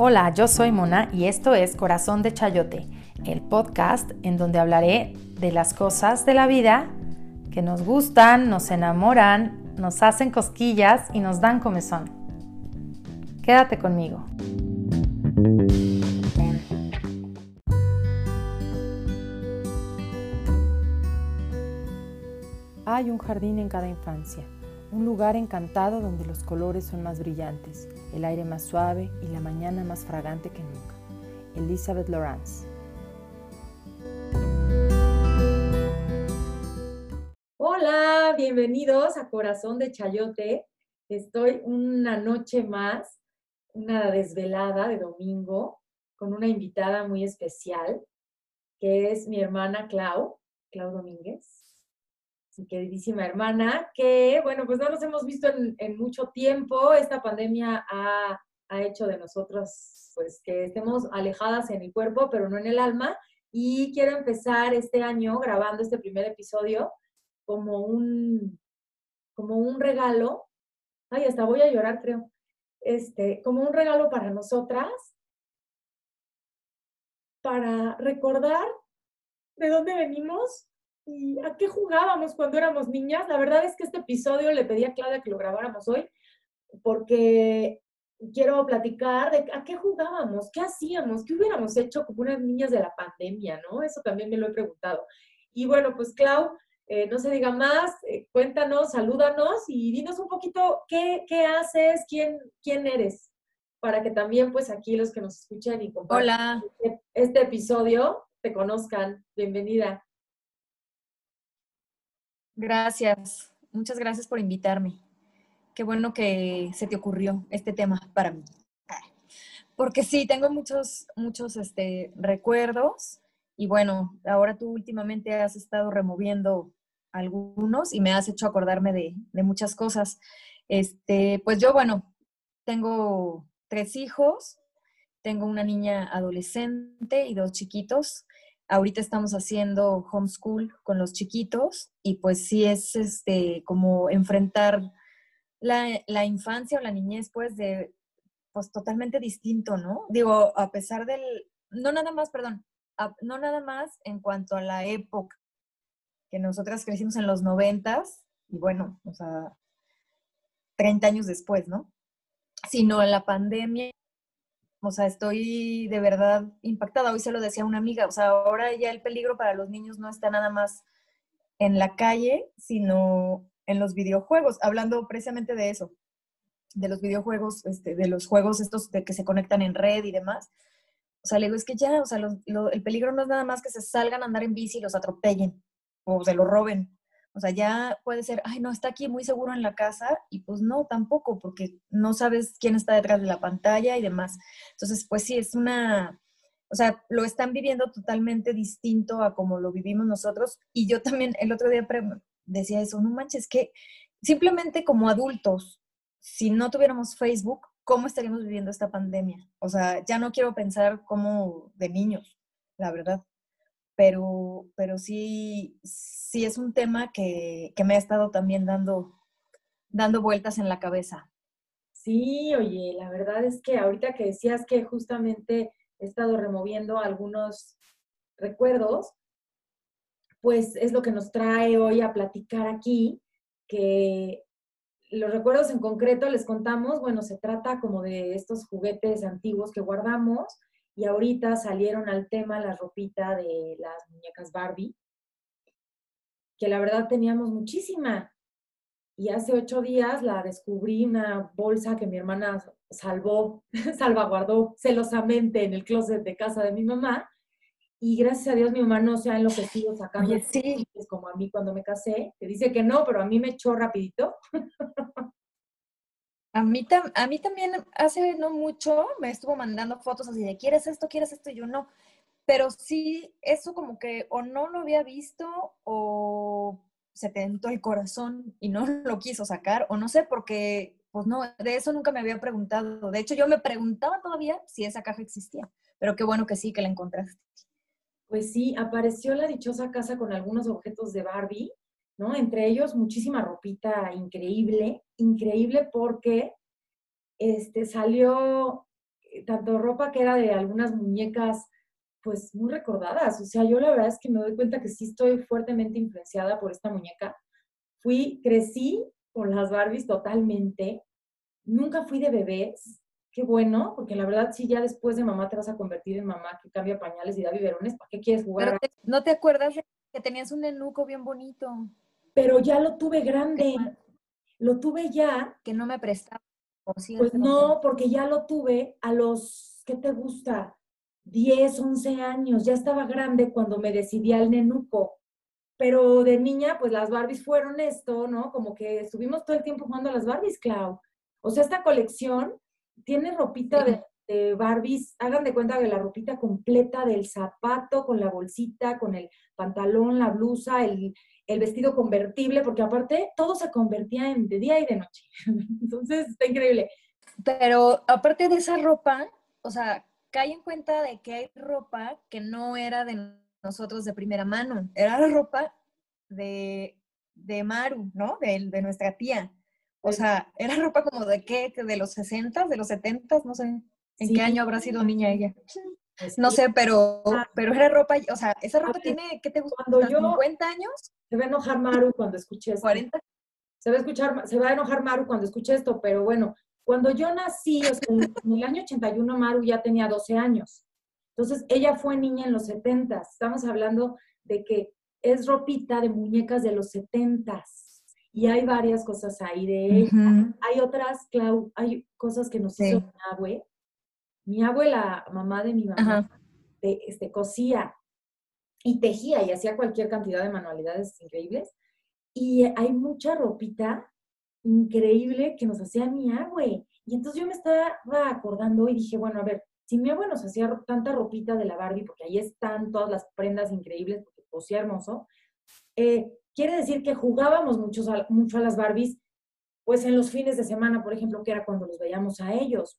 Hola, yo soy Mona y esto es Corazón de Chayote, el podcast en donde hablaré de las cosas de la vida que nos gustan, nos enamoran, nos hacen cosquillas y nos dan comezón. Quédate conmigo. Hay un jardín en cada infancia, un lugar encantado donde los colores son más brillantes, el aire más suave y la mañana más fragante que nunca. Elizabeth Lawrence. Hola, bienvenidos a Corazón de Chayote. Estoy una noche más, una desvelada de domingo, con una invitada muy especial, que es mi hermana Clau, Clau Domínguez mi queridísima hermana, que, bueno, pues no nos hemos visto en, mucho tiempo. Esta pandemia ha, ha, hecho de nosotros, pues, que estemos alejadas en el cuerpo, pero no en el alma. Y quiero empezar este año grabando este primer episodio como un, como un regalo. Ay, hasta voy a llorar, creo. Este, como un regalo para nosotras, para recordar de dónde venimos ¿Y a qué jugábamos cuando éramos niñas? La verdad es que este episodio le pedí a Claudia que lo grabáramos hoy porque quiero platicar de a qué jugábamos, qué hacíamos, qué hubiéramos hecho como unas niñas de la pandemia, ¿no? Eso también me lo he preguntado. Y bueno, pues Clau, eh, no se diga más, eh, cuéntanos, salúdanos y dinos un poquito qué, qué haces, quién, quién eres, para que también pues aquí los que nos escuchan y compartan este, este episodio te conozcan. Bienvenida. Gracias, muchas gracias por invitarme. Qué bueno que se te ocurrió este tema para mí. Porque sí, tengo muchos, muchos este, recuerdos y bueno, ahora tú últimamente has estado removiendo algunos y me has hecho acordarme de, de muchas cosas. Este, pues yo, bueno, tengo tres hijos, tengo una niña adolescente y dos chiquitos ahorita estamos haciendo homeschool con los chiquitos y pues sí es este como enfrentar la, infancia o la niñez pues de pues totalmente distinto, ¿no? Digo, a pesar del, no nada más, perdón, no nada más en cuanto a la época que nosotras crecimos en los noventas y bueno, o sea, 30 años después, ¿no? Sino la pandemia o sea, estoy de verdad impactada. Hoy se lo decía una amiga, o sea, ahora ya el peligro para los niños no está nada más en la calle, sino en los videojuegos, hablando precisamente de eso, de los videojuegos, este, de los juegos estos de que se conectan en red y demás. O sea, le digo, es que ya, o sea, el peligro no es nada más que se salgan a andar en bici y los atropellen o se lo roben. O sea, ya puede ser, ay, no, está aquí muy seguro en la casa y pues no, tampoco, porque no sabes quién está detrás de la pantalla y demás. Entonces, pues sí, es una, o sea, lo están viviendo totalmente distinto a como lo vivimos nosotros. Y yo también el otro día decía eso, no manches, que simplemente como adultos, si no tuviéramos Facebook, ¿cómo estaríamos viviendo esta pandemia? O sea, ya no quiero pensar como de niños, la verdad pero, pero sí, sí es un tema que, me ha estado también dando, dando vueltas en la cabeza. Sí, oye, la verdad es que ahorita que decías que justamente he estado removiendo algunos recuerdos, pues es lo que nos trae hoy a platicar aquí, que los recuerdos en concreto les contamos, bueno, se trata como de estos juguetes antiguos que guardamos y ahorita salieron al tema la ropita de las muñecas Barbie, que la verdad teníamos muchísima. Y hace ocho días la descubrí una bolsa que mi hermana salvó, salvaguardó celosamente en el closet de casa de mi mamá. Y gracias a Dios mi mamá no se ha enloquecido sacando sí. como a mí cuando me casé, que dice que no, pero a mí me echó rapidito. A mí, a mí también hace no mucho me estuvo mandando fotos así de, ¿quieres esto? ¿Quieres esto? Y yo no. Pero sí, eso como que o no lo había visto o se tentó el corazón y no lo quiso sacar, o no sé, porque, pues no, de eso nunca me había preguntado. De hecho, yo me preguntaba todavía si esa caja existía, pero qué bueno que sí, que la encontraste. Pues sí, apareció la dichosa casa con algunos objetos de Barbie ¿no? Entre ellos muchísima ropita increíble, increíble porque este, salió, tanto ropa que era de algunas muñecas, pues muy recordadas. O sea, yo la verdad es que me doy cuenta que sí estoy fuertemente influenciada por esta muñeca. Fui, crecí con las Barbies totalmente. Nunca fui de bebés. Qué bueno, porque la verdad sí, ya después de mamá te vas a convertir en mamá que cambia pañales y da biberones. ¿Para qué quieres jugar? ¿No te acuerdas que tenías un nenuco bien bonito? Pero ya lo tuve grande. Lo tuve ya. Que no me prestaba. Pues no, porque ya lo tuve a los, ¿qué te gusta? 10, 11 años. Ya estaba grande cuando me decidí al nenuco. Pero de niña, pues las Barbies fueron esto, ¿no? Como que estuvimos todo el tiempo jugando a las Barbies, Clau. O sea, esta colección tiene ropita de, de, Barbies. Hagan de cuenta que la ropita completa del zapato, con la bolsita, con el pantalón, la blusa, el, el vestido convertible, porque aparte todo se convertía en de día y de noche. Entonces, está increíble. Pero aparte de esa ropa, o sea, cae en cuenta de que hay ropa que no era de nosotros de primera mano, era la ropa de, de Maru, ¿no? De, de nuestra tía. O sea, era ropa como de qué, de los 60, de los 70, no sé en qué año habrá sido niña ella. No sé, pero, ah. pero era ropa, o sea, esa ropa tiene, ¿qué te gusta? Cuando yo, ¿50 años? Se va a enojar Maru cuando escuche esto. ¿40? Se va a escuchar, se va a enojar Maru cuando escuche esto, pero bueno, cuando yo nací, o sea, en el año 81 Maru ya tenía 12 años. Entonces, ella fue niña en los 70. Estamos hablando de que es ropita de muñecas de los 70. Y hay varias cosas ahí de ella. Hay otras, Clau, hay cosas que nos hizo mi abuela. Mi abuela, mamá de mi mamá, este, cosía y tejía y hacía cualquier cantidad de manualidades increíbles. Y hay mucha ropita increíble que nos hacía mi abue. Y entonces yo me estaba acordando y dije, bueno, a ver, si mi abue nos hacía tanta ropita de la Barbie, porque ahí están todas las prendas increíbles, porque cosía hermoso, eh, quiere decir que jugábamos mucho a, mucho a las Barbies, pues en los fines de semana, por ejemplo, que era cuando los veíamos a ellos.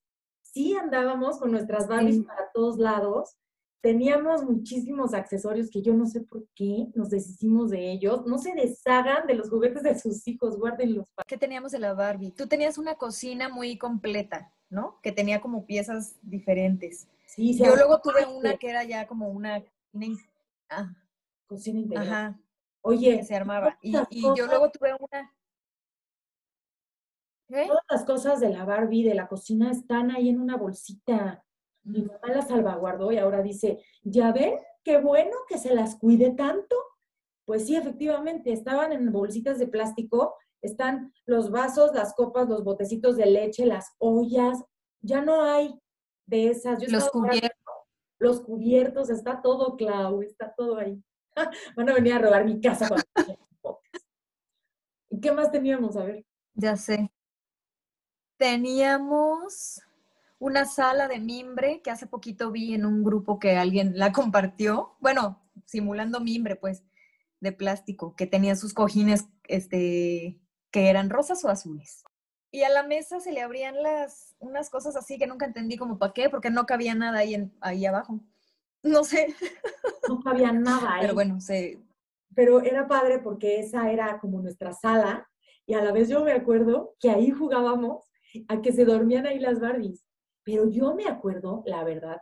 Sí andábamos con nuestras Barbies para todos lados teníamos muchísimos accesorios que yo no sé por qué nos deshicimos de ellos. No se deshagan de los juguetes de sus hijos, guárdenlos. ¿Qué teníamos de la Barbie? Tú tenías una cocina muy completa, ¿no? Que tenía como piezas diferentes. Sí, Yo luego tuve una que era ya como una... Ah. Cocina interior. Ajá. Oye. se armaba. Y, y yo luego tuve una... Todas las cosas de la Barbie, de la cocina, están ahí en una bolsita. Mi mamá las salvaguardó y ahora dice, ¿ya ven qué bueno que se las cuide tanto? Pues sí, efectivamente, estaban en bolsitas de plástico, están los vasos, las copas, los botecitos de leche, las ollas, ya no hay de esas. los cubiertos. Los cubiertos, está todo, Clau, está todo ahí. Van a venir a robar mi casa ¿Y qué más teníamos? A ver. Ya sé. Teníamos una sala de mimbre que hace poquito vi en un grupo que alguien la compartió, bueno, simulando mimbre, pues, de plástico, que tenía sus cojines, este, que eran rosas o azules. Y a la mesa se le abrían las, unas cosas así que nunca entendí como para qué, porque no cabía nada ahí, en, ahí abajo. No sé. No cabía nada ahí. Pero bueno, se... Pero era padre porque esa era como nuestra sala y a la vez yo me acuerdo que ahí jugábamos a que se dormían ahí las Barbies. Pero yo me acuerdo, la verdad,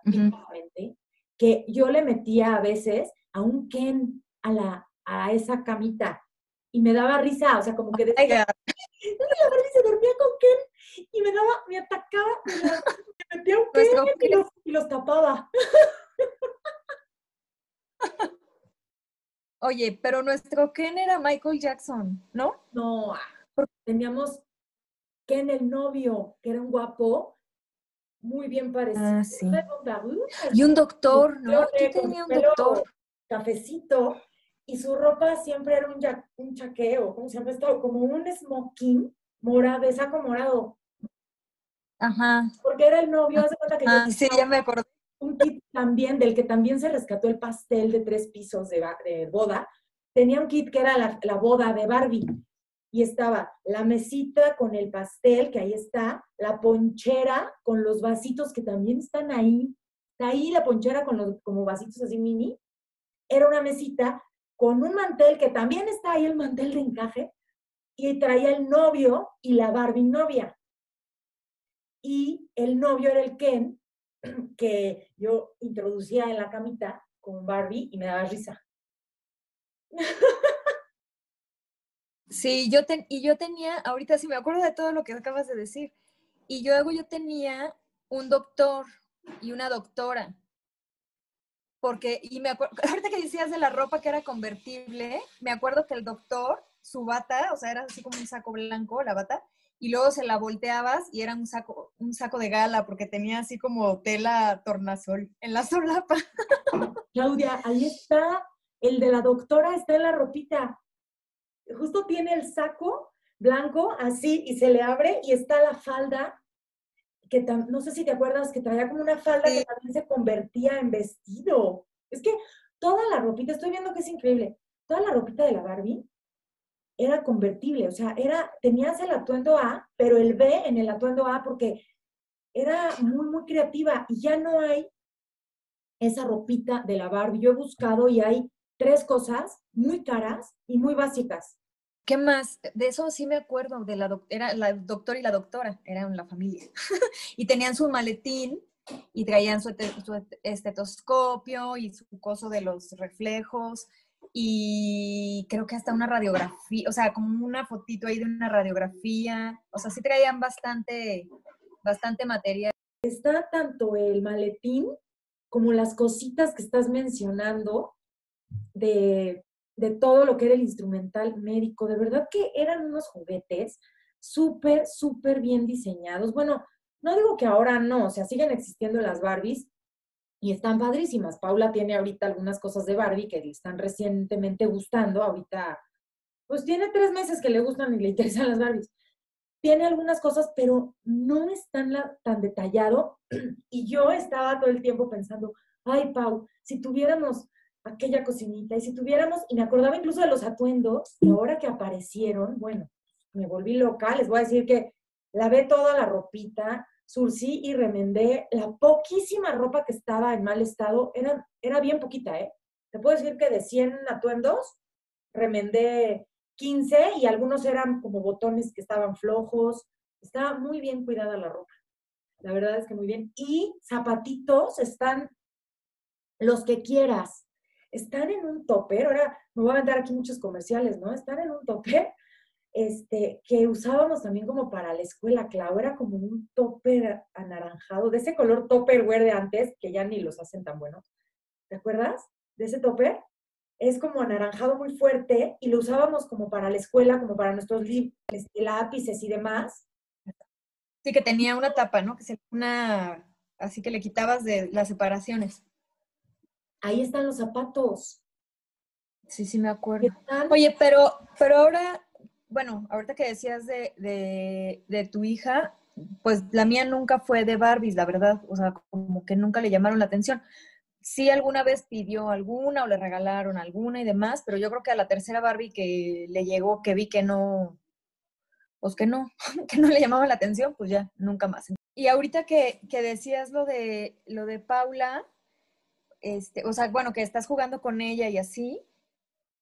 que yo le metía a veces a un Ken a, la, a esa camita y me daba risa, o sea, como que decía, la Barbie se dormía con Ken y me daba, me atacaba, me, metía un Ken y los, y los tapaba. Oye, pero nuestro Ken era Michael Jackson, ¿no? No, porque teníamos Ken el novio, que era un guapo, muy bien parecido. Ah, sí. Y un doctor, ¿no? ¿Qué tenía un doctor? Cafecito. Y su ropa siempre era un, un chaqueo, ¿cómo se llama esto? Como un smoking morado, de saco morado. Ajá. Porque era el novio, hace cuenta que ah, Sí, ya me acordé. Un kit también, del que también se rescató el pastel de tres pisos de, de boda. Tenía un kit que era la, la boda de Barbie y estaba la mesita con el pastel, que ahí está, la ponchera con los vasitos que también están ahí, está ahí la ponchera con los como vasitos así mini, era una mesita con un mantel que también está ahí el mantel de encaje, y traía el novio y la Barbie novia. Y el novio era el Ken, que yo introducía en la camita con Barbie y me daba risa. Sí, yo y yo tenía, ahorita sí me acuerdo de todo lo que acabas de decir, y luego yo tenía un doctor y una doctora, porque, y me acuerdo, ahorita que decías de la ropa que era convertible, me acuerdo que el doctor, su bata, o sea, era así como un saco blanco, la bata, y luego se la volteabas y era un saco, un saco de gala, porque tenía así como tela tornasol en la solapa. Claudia, ahí está, el de la doctora está en la ropita. Justo tiene el saco blanco así y se le abre y está la falda que no sé si te acuerdas que traía como una falda que también se convertía en vestido. Es que toda la ropita, estoy viendo que es increíble, toda la ropita de la Barbie era convertible, o sea, era, tenías el atuendo A, pero el B en el atuendo A porque era muy, muy creativa y ya no hay esa ropita de la Barbie. Yo he buscado y hay tres cosas muy caras y muy básicas. ¿Qué más? De eso sí me acuerdo, de la era la doctora y la doctora, eran la familia. y tenían su maletín y traían su, estetoscopio y su coso de los reflejos y creo que hasta una radiografía, o sea, como una fotito ahí de una radiografía, o sea, sí traían bastante, bastante material. Está tanto el maletín como las cositas que estás mencionando de de todo lo que era el instrumental médico. De verdad que eran unos juguetes súper, súper bien diseñados. Bueno, no digo que ahora no, o sea, siguen existiendo las Barbies y están padrísimas. Paula tiene ahorita algunas cosas de Barbie que le están recientemente gustando. Ahorita, pues tiene tres meses que le gustan y le interesan las Barbies. Tiene algunas cosas, pero no es tan, detallado. Y yo estaba todo el tiempo pensando, ay, Pau, si tuviéramos aquella cocinita. Y si tuviéramos, y me acordaba incluso de los atuendos, ahora que aparecieron, bueno, me volví loca, les voy a decir que lavé toda la ropita, surcí y remendé la poquísima ropa que estaba en mal estado, era, era bien poquita, ¿eh? Te puedo decir que de 100 atuendos, remendé 15 y algunos eran como botones que estaban flojos. Estaba muy bien cuidada la ropa. La verdad es que muy bien. Y zapatitos están los que quieras están en un topper, ahora me voy a mandar aquí muchos comerciales, ¿no? Están en un topper este, que usábamos también como para la escuela, Clau, era como un topper anaranjado, de ese color topperware de antes, que ya ni los hacen tan buenos. ¿Te acuerdas de ese topper? Es como anaranjado muy fuerte y lo usábamos como para la escuela, como para nuestros lápices y demás. Sí, que tenía una tapa, ¿no? Que se, una, así que le quitabas de las separaciones. Ahí están los zapatos. Sí, sí, me acuerdo. Oye, pero, pero ahora, bueno, ahorita que decías de, de, de, tu hija, pues la mía nunca fue de Barbies, la verdad. O sea, como que nunca le llamaron la atención. Sí, alguna vez pidió alguna o le regalaron alguna y demás, pero yo creo que a la tercera Barbie que le llegó, que vi que no, pues que no, que no le llamaba la atención, pues ya, nunca más. Y ahorita que, que decías lo de, lo de Paula, este, o sea, bueno, que estás jugando con ella y así,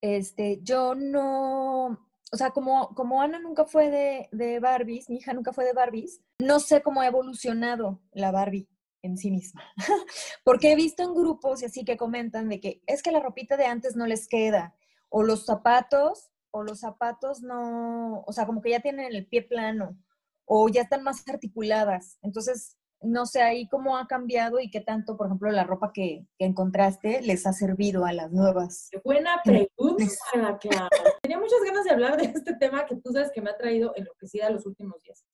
este, yo no, o sea, como, como Ana nunca fue de, de Barbies, mi hija nunca fue de Barbies, no sé cómo ha evolucionado la Barbie en sí misma. Porque he visto en grupos y así que comentan de que es que la ropita de antes no les queda, o los zapatos, o los zapatos no, o sea, como que ya tienen el pie plano, o ya están más articuladas. Entonces, no sé ahí cómo ha cambiado y qué tanto, por ejemplo, la ropa que, encontraste les ha servido a las nuevas. Buena pregunta, Clara. Tenía muchas ganas de hablar de este tema que tú sabes que me ha traído enloquecida los últimos días,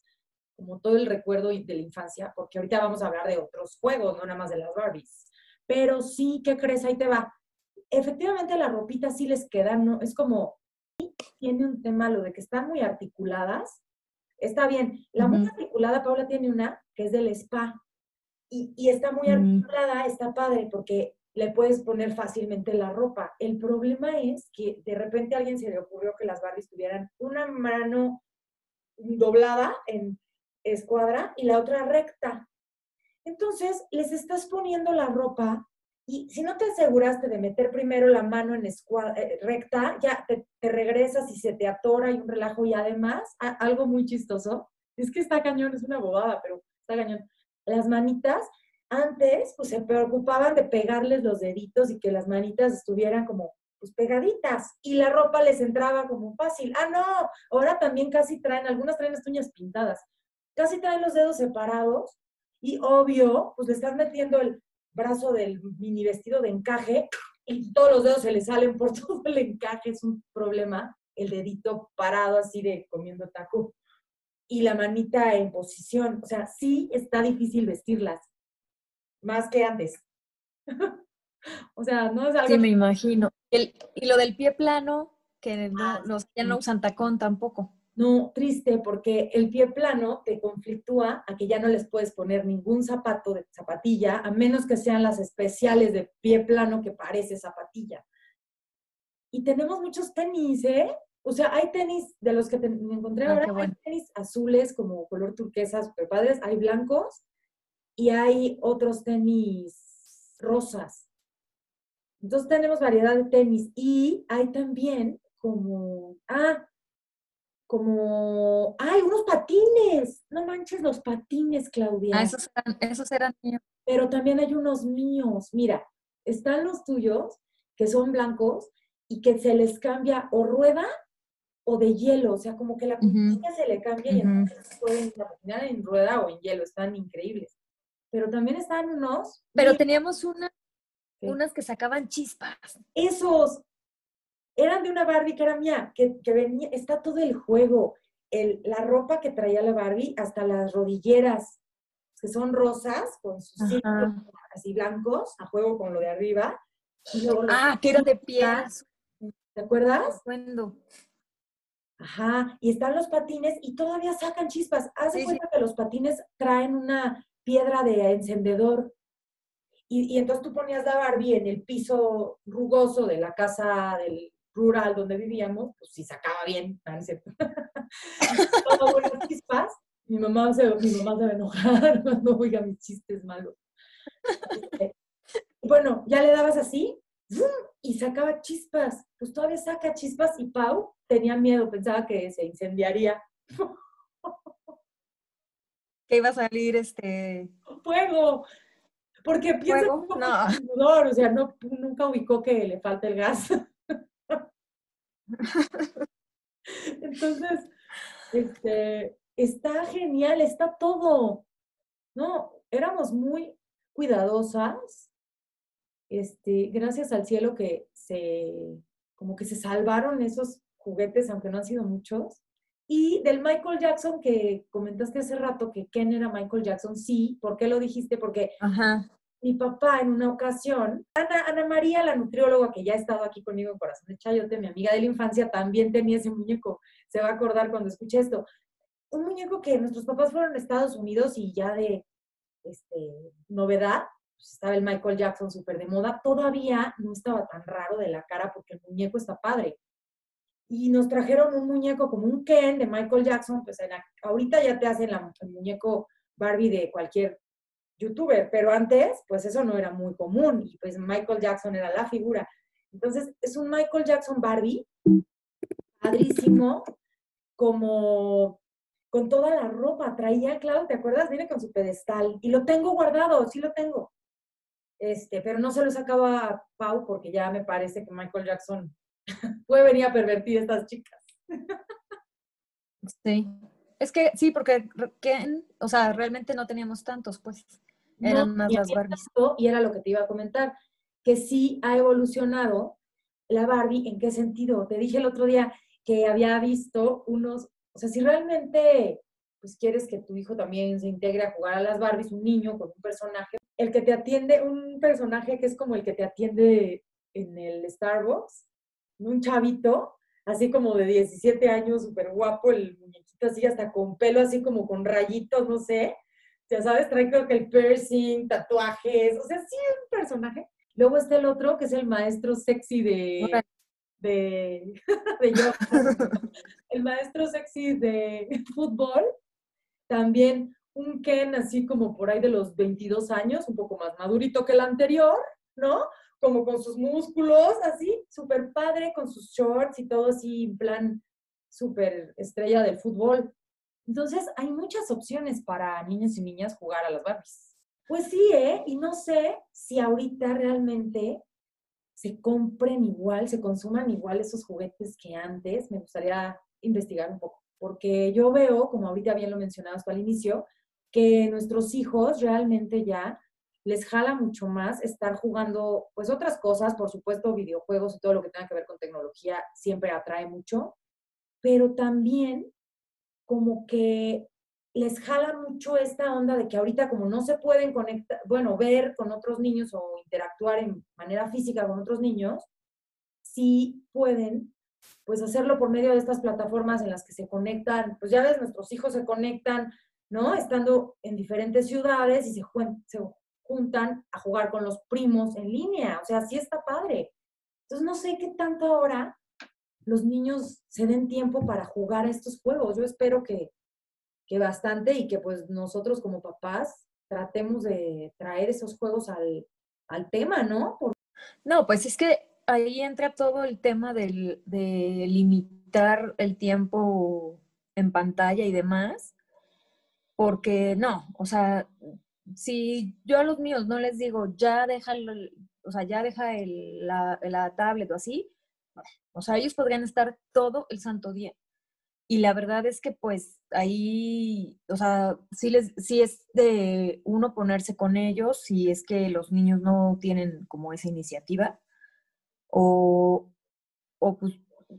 como todo el recuerdo de la infancia, porque ahorita vamos a hablar de otros juegos, no nada más de las Barbies. Pero sí, ¿qué crees? Ahí te va. Efectivamente, la ropita sí les queda, ¿no? Es como, tiene un tema lo de que están muy articuladas, Está bien. La muy articulada, Paula tiene una que es del spa. Y, está muy articulada, está padre, porque le puedes poner fácilmente la ropa. El problema es que de repente a alguien se le ocurrió que las Barbies tuvieran una mano doblada en escuadra y la otra recta. Entonces, les estás poniendo la ropa y si no te aseguraste de meter primero la mano en eh, recta, ya te, regresas y se te atora y un relajo. Y además, algo muy chistoso, es que está cañón, es una bobada, pero está cañón. Las manitas, antes, pues se preocupaban de pegarles los deditos y que las manitas estuvieran como pues pegaditas y la ropa les entraba como fácil. Ah, no, ahora también casi traen, algunas traen las uñas pintadas, casi traen los dedos separados y obvio, pues le estás metiendo el brazo del mini vestido de encaje y todos los dedos se le salen por todo el encaje, es un problema, el dedito parado así de comiendo taco y la manita en posición, o sea, sí está difícil vestirlas, más que antes. o sea, no es algo... Sí, me imagino. y lo del pie plano, que no, ah, los que no usan tacón tampoco. No, triste, porque el pie plano te conflictúa a que ya no les puedes poner ningún zapato de zapatilla, a menos que sean las especiales de pie plano que parece zapatilla. Y tenemos muchos tenis, ¿eh? O sea, hay tenis de los que me encontré ah, ahora, hay tenis azules como color turquesa, super padres, hay blancos y hay otros tenis rosas. Entonces tenemos variedad de tenis y hay también como, ah, como, ¡ay, unos patines! No manches los patines, Claudia. Ah, esos eran, esos eran míos. Pero también hay unos míos. Mira, están los tuyos, que son blancos, y que se les cambia o rueda o de hielo. O sea, como que la puntilla se le cambia y entonces pueden patinar en rueda o en hielo. Están increíbles. Pero también están unos. Pero teníamos una, unas que sacaban chispas. Esos, eran de una Barbie que era mía, que, venía, está todo el juego, el, la ropa que traía la Barbie, hasta las rodilleras, que son rosas, con sus círculos así blancos, a juego con lo de arriba. ah, que eran de pies. ¿Te acuerdas? Cuando. Ajá, y están los patines y todavía sacan chispas. Haz de cuenta que los patines traen una piedra de encendedor. Y, y, entonces tú ponías la Barbie en el piso rugoso de la casa del, rural donde vivíamos, pues si sacaba bien, ¿no cierto? Todo buenas chispas. Mi mamá, se, mi mamá se va a enojar cuando oiga mis chistes malos. Este, bueno, ya le dabas así y sacaba chispas. Pues todavía saca chispas y Pau tenía miedo, pensaba que se incendiaría. Que iba a salir este... Fuego. Porque piensa que no. o sea, no, nunca ubicó que le falta el gas. Entonces, este, está genial, está todo. No, éramos muy cuidadosas. Este, gracias al cielo que se, como que se salvaron esos juguetes, aunque no han sido muchos. Y del Michael Jackson que comentaste hace rato que Ken era Michael Jackson, sí, ¿por qué lo dijiste? Porque Ajá mi papá en una ocasión, Ana, Ana María, la nutrióloga que ya ha estado aquí conmigo en Corazón de Chayote, mi amiga de la infancia, también tenía ese muñeco. Se va a acordar cuando escuche esto. Un muñeco que nuestros papás fueron a Estados Unidos y ya de este, novedad, pues estaba el Michael Jackson súper de moda. Todavía no estaba tan raro de la cara porque el muñeco está padre. Y nos trajeron un muñeco como un Ken de Michael Jackson, pues ahorita ya te hacen el muñeco Barbie de cualquier youtuber, pero antes, pues eso no era muy común y pues Michael Jackson era la figura. Entonces, es un Michael Jackson Barbie, padrísimo, como con toda la ropa, traía, claro, ¿te acuerdas? Viene con su pedestal y lo tengo guardado, sí lo tengo. Este, pero no se lo sacaba Pau porque ya me parece que Michael Jackson puede venir a pervertir estas chicas. Sí. Es que sí, porque o sea, realmente no teníamos tantos, pues. Eran más las Barbies. Y era lo que te iba a comentar, que sí ha evolucionado la Barbie. ¿En qué sentido? Te dije el otro día que había visto unos, o sea, si realmente pues quieres que tu hijo también se integre a jugar a las Barbies, un niño con un personaje, el que te atiende, un personaje que es como el que te atiende en el Starbucks, un chavito, así como de 17 años, súper guapo, el muñequito así, hasta con pelo así como con rayitos, no sé, ya sabes, trae creo que el piercing, tatuajes, o sea, sí, un personaje. Luego está el otro, que es el maestro sexy de, de, de yo. el maestro sexy de fútbol. También un Ken así como por ahí de los 22 años, un poco más madurito que el anterior, ¿no? Como con sus músculos, así, súper padre, con sus shorts y todo así, en plan súper estrella del fútbol. Entonces, hay muchas opciones para niños y niñas jugar a las Barbies. Pues sí, ¿eh? Y no sé si ahorita realmente se compren igual, se consuman igual esos juguetes que antes. Me gustaría investigar un poco, porque yo veo, como ahorita bien lo mencionabas tú al inicio, que nuestros hijos realmente ya les jala mucho más estar jugando, pues otras cosas, por supuesto, videojuegos y todo lo que tenga que ver con tecnología siempre atrae mucho, pero también como que les jala mucho esta onda de que ahorita como no se pueden conectar, bueno, ver con otros niños o interactuar en manera física con otros niños, sí pueden pues hacerlo por medio de estas plataformas en las que se conectan, pues ya ves, nuestros hijos se conectan, ¿no? Estando en diferentes ciudades y se, se juntan a jugar con los primos en línea, o sea, sí está padre. Entonces no sé qué tanto ahora los niños se den tiempo para jugar estos juegos. Yo espero que, que bastante y que pues nosotros como papás tratemos de traer esos juegos al, al tema, ¿no? No, pues es que ahí entra todo el tema del, de limitar el tiempo en pantalla y demás, porque no, o sea, si yo a los míos no les digo, ya deja, o sea, ya deja el, la, la tablet o así, o sea, ellos podrían estar todo el santo día. Y la verdad es que pues ahí, o sea, sí, les, sí es de uno ponerse con ellos si es que los niños no tienen como esa iniciativa o, o pues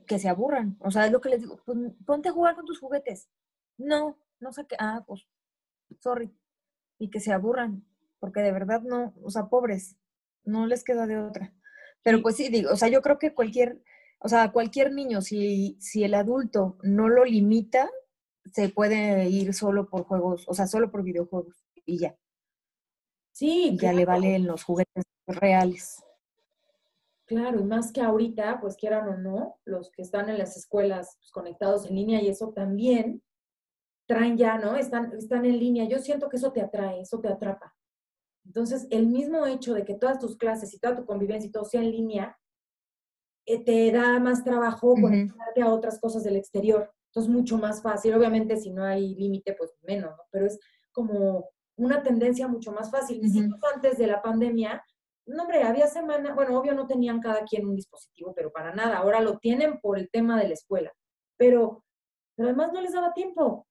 que se aburran. O sea, es lo que les digo, pues ponte a jugar con tus juguetes. No, no sé qué, ah, pues, sorry. Y que se aburran, porque de verdad no, o sea, pobres, no les queda de otra. Pero pues sí, digo, o sea, yo creo que cualquier, o sea, cualquier niño, si, si el adulto no lo limita, se puede ir solo por juegos, o sea, solo por videojuegos y ya. Sí, ya le valen los juguetes reales. Claro, y más que ahorita, pues quieran o no, los que están en las escuelas pues, conectados en línea y eso también traen ya, ¿no? Están, están en línea. Yo siento que eso te atrae, eso te atrapa. Entonces, el mismo hecho de que todas tus clases y toda tu convivencia y todo sea en línea, eh, te da más trabajo conectarte a otras cosas del exterior. Entonces, mucho más fácil. Obviamente, si no hay límite, pues menos, ¿no? Pero es como una tendencia mucho más fácil. antes de la pandemia, no, hombre, había semana, bueno, obvio no tenían cada quien un dispositivo, pero para nada. Ahora lo tienen por el tema de la escuela. Pero, pero además no les daba tiempo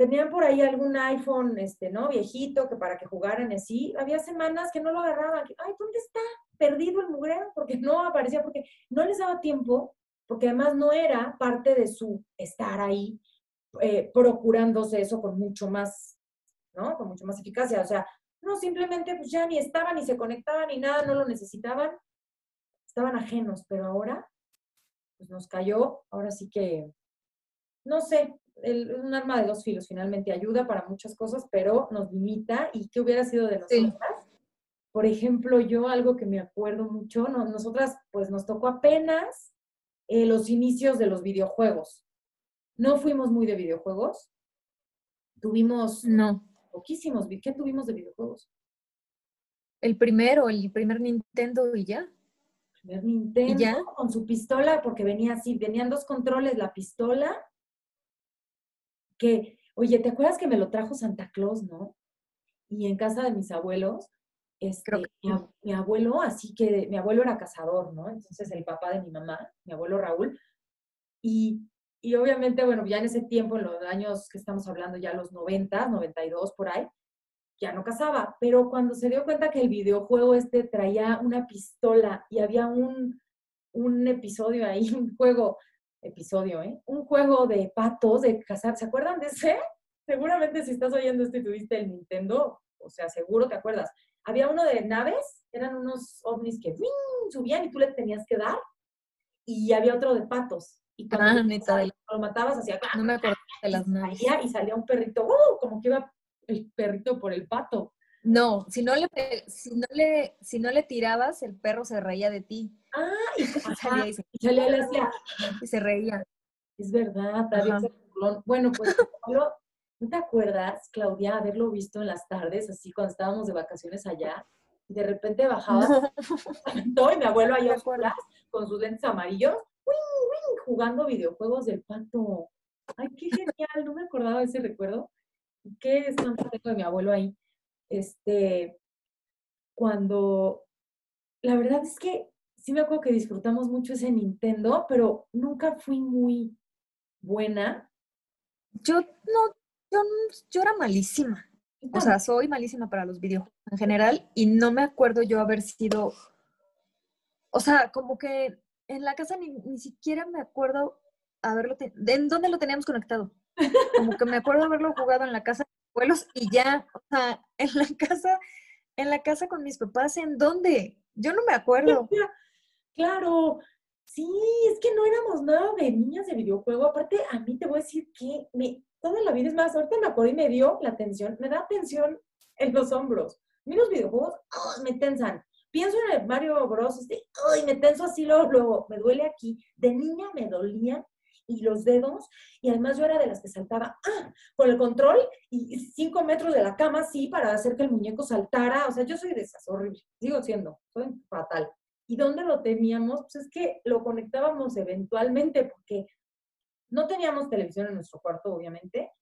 tenían por ahí algún iPhone, este, ¿no? Viejito, que para que jugaran así. Había semanas que no lo agarraban. Ay, ¿dónde está? Perdido el mugrero, porque no aparecía, porque no les daba tiempo, porque además no era parte de su estar ahí eh, procurándose eso con mucho más, ¿no? Con mucho más eficacia. O sea, no, simplemente pues ya ni estaban, ni se conectaban, ni nada, no lo necesitaban. Estaban ajenos, pero ahora, pues nos cayó, ahora sí que, no sé, un arma de dos filos, finalmente ayuda para muchas cosas, pero nos limita. ¿Y qué hubiera sido de nosotras? Por ejemplo, yo algo que me acuerdo mucho, nosotras pues nos tocó apenas eh, los inicios de los videojuegos. No fuimos muy de videojuegos. Tuvimos no. poquísimos. ¿Qué tuvimos de videojuegos? El primero, el primer Nintendo y ya. El primer Nintendo con su pistola, porque venía así, venían dos controles, la pistola que, oye, ¿te acuerdas que me lo trajo Santa Claus, no? Y en casa de mis abuelos, este, mi, abuelo, así que mi abuelo era cazador, ¿no? Entonces el papá de mi mamá, mi abuelo Raúl, y, y obviamente, bueno, ya en ese tiempo, en los años que estamos hablando, ya los 90, 92 por ahí, ya no cazaba, pero cuando se dio cuenta que el videojuego este traía una pistola y había un, un episodio ahí, un juego episodio, ¿eh? Un juego de patos, de cazar. ¿Se acuerdan de ese? Seguramente si estás oyendo esto y tuviste el Nintendo, o sea, seguro te acuerdas. Había uno de naves, eran unos ovnis que subían y tú le tenías que dar. Y había otro de patos. Y cuando ah, lo, matabas, hacía... No me acuerdo de las naves. Y salía un perrito, ¡uh! como que iba el perrito por el pato. No, si no le, si no le, si no le tirabas, el perro se reía de ti. Ah, y, salía y, se, y, se reía. Es verdad, Bueno, pues, ¿no te acuerdas, Claudia, haberlo visto en las tardes, así cuando estábamos de vacaciones allá? Y de repente bajaba y mi abuelo ahí con sus lentes amarillos, jugando videojuegos del pato. Ay, qué genial, no me acordaba de ese recuerdo. Qué espanto tengo de mi abuelo ahí. este, cuando, la verdad es que sí me acuerdo que disfrutamos mucho ese Nintendo, pero nunca fui muy buena. Yo no, yo, yo era malísima. O sea, soy malísima para los videojuegos en general y no me acuerdo yo haber sido, o sea, como que en la casa ni, ni siquiera me acuerdo haberlo, de ¿en dónde lo teníamos conectado? Como que me acuerdo haberlo jugado en la casa de abuelos y ya, o sea, en la casa, en la casa con mis papás, ¿en dónde? Yo no me acuerdo. Claro, sí, es que no éramos nada de niñas de videojuego. Aparte, a mí te voy a decir que me, toda la vida es más, ahorita me acuerdo y me dio la tensión, me da tensión en los hombros. A mí los videojuegos me tensan. Pienso en el Mario Bros. Este, ¡ay! me tenso así, luego, luego me duele aquí. De niña me dolían y los dedos, y además yo era de las que saltaba ¡ah! con el control y cinco metros de la cama así para hacer que el muñeco saltara. O sea, yo soy de esas, horrible. Sigo siendo, soy fatal. ¿Y dónde lo teníamos? Pues es que lo conectábamos eventualmente porque no teníamos televisión en nuestro cuarto, obviamente.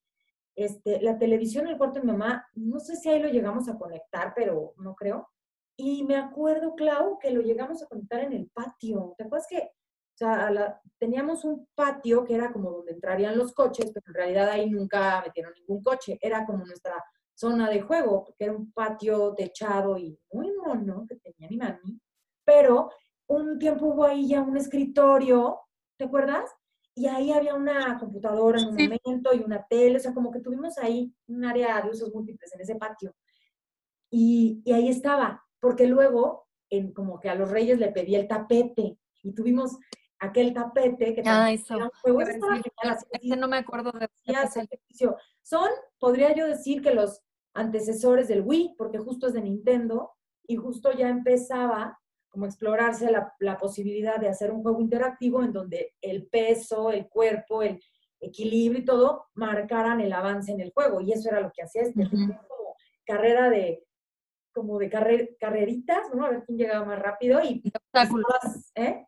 Este, la televisión en el cuarto de mi mamá, no sé si ahí lo llegamos a conectar, pero no creo. Y me acuerdo, Clau, que lo llegamos a conectar en el patio. ¿Te acuerdas que o sea, teníamos un patio que era como donde entrarían los coches, pero en realidad ahí nunca metieron ningún coche. Era como nuestra zona de juego, porque era un patio techado y muy mono que tenía mi mami. Pero un tiempo hubo ahí ya un escritorio, ¿te acuerdas? Y ahí había una computadora en un momento y una tele, o sea, como que tuvimos ahí un área de usos múltiples en ese patio. Y, y ahí estaba, porque luego, en, como que a los reyes le pedí el tapete y tuvimos aquel tapete que ah, eso. Juego. Este no me acuerdo de Son, podría yo decir que los antecesores del Wii, porque justo es de Nintendo y justo ya empezaba como explorarse la, la, posibilidad de hacer un juego interactivo en donde el peso, el cuerpo, el equilibrio y todo marcaran el avance en el juego. Y eso era lo que hacía este, como carrera de, como de carrer, carreritas, ¿no? A ver quién llegaba más rápido y... De obstáculos. ¿eh?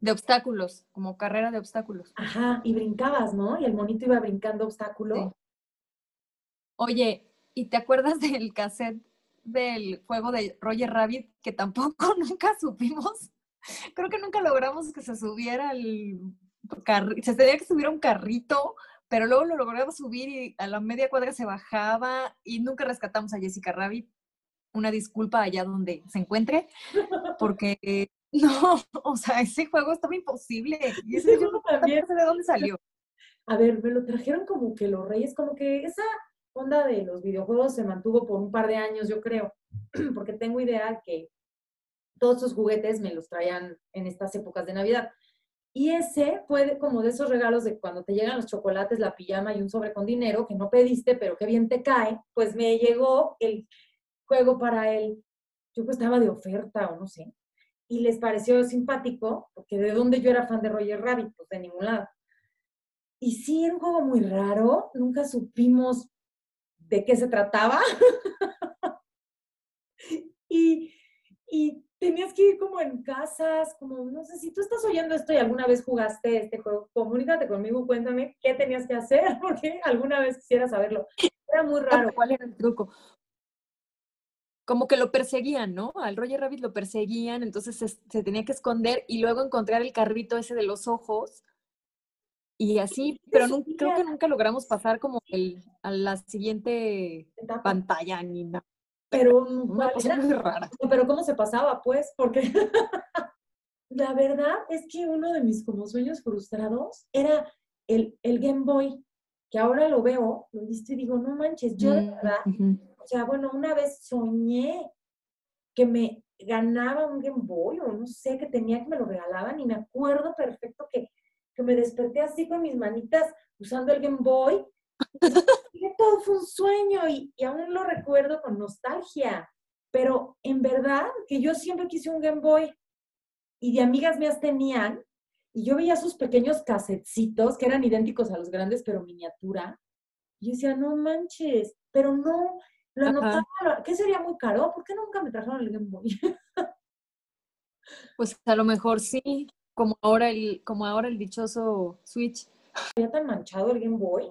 De obstáculos, como carrera de obstáculos. Ajá, y brincabas, ¿no? Y el monito iba brincando obstáculos. Oye, ¿y te acuerdas del cassette del juego de Roger Rabbit que tampoco nunca supimos. Creo que nunca logramos que se subiera el carrito. Se tenía que subir a un carrito, pero luego lo logramos subir y a la media cuadra se bajaba y nunca rescatamos a Jessica Rabbit. Una disculpa allá donde se encuentre, porque no, o sea, ese juego estaba imposible. Y ese yo también sé de dónde salió. A ver, me lo trajeron como que los reyes, como que esa onda de los videojuegos se mantuvo por un par de años, yo creo, porque tengo idea que todos esos juguetes me los traían en estas épocas de Navidad. Y ese fue como de esos regalos de cuando te llegan los chocolates, la pijama y un sobre con dinero que no pediste, pero que bien te cae, pues me llegó el juego para él. Yo pues estaba de oferta o no sé. Y les pareció simpático, porque de dónde yo era fan de Roger Rabbit, pues de ningún lado. Y sí, era un juego muy raro, nunca supimos de qué se trataba. y, y tenías que ir como en casas, como, no sé, si tú estás oyendo esto y alguna vez jugaste este juego, comunícate conmigo, cuéntame qué tenías que hacer, porque alguna vez quisiera saberlo. Era muy raro. ¿Cuál era el truco? Como que lo perseguían, ¿no? Al Roger Rabbit lo perseguían, entonces se, se tenía que esconder y luego encontrar el carrito ese de los ojos y así, pero creo que nunca logramos pasar como el, a la siguiente pantalla ni nada. Pero una cosa muy rara. Pero ¿cómo se pasaba, pues? Porque la verdad es que uno de mis como sueños frustrados era el, el Game Boy, que ahora lo veo, lo he visto y digo, no manches, yo de mm, verdad, o sea, bueno, una vez soñé que me ganaba un Game Boy o no sé, que tenía que me lo regalaban y me acuerdo perfecto que que me desperté así con mis manitas usando el Game Boy. Y todo fue un sueño y, y aún lo recuerdo con nostalgia. Pero en verdad que yo siempre quise un Game Boy y de amigas mías tenían y yo veía sus pequeños casetcitos que eran idénticos a los grandes pero miniatura. Y yo decía, no manches, pero no, lo anotaba, ¿qué sería muy caro? ¿Por qué nunca me trajeron el Game Boy? pues a lo mejor sí como ahora el, como ahora el dichoso Switch. Había tan manchado el Game Boy.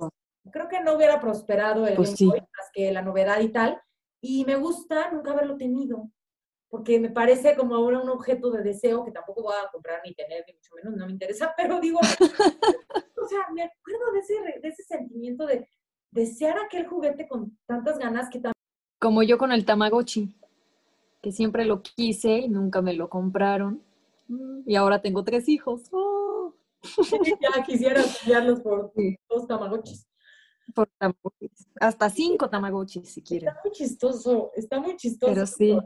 Creo que no hubiera prosperado el pues Game Boy más que la novedad y tal. Y me gusta nunca haberlo tenido, porque me parece como ahora un objeto de deseo que tampoco voy a comprar ni tener, ni mucho menos, no me interesa, pero digo, o sea, me acuerdo de ese, de ese sentimiento de desear aquel juguete con tantas ganas que también... Como yo con el Tamagotchi, que siempre lo quise y nunca me lo compraron. Y ahora tengo tres hijos. ¡Oh! ya quisiera cambiarlos por dos Tamagotchis. Por tamagotchis. Hasta cinco Tamagotchis, si quieren. Está muy chistoso, está muy chistoso. Pero sí.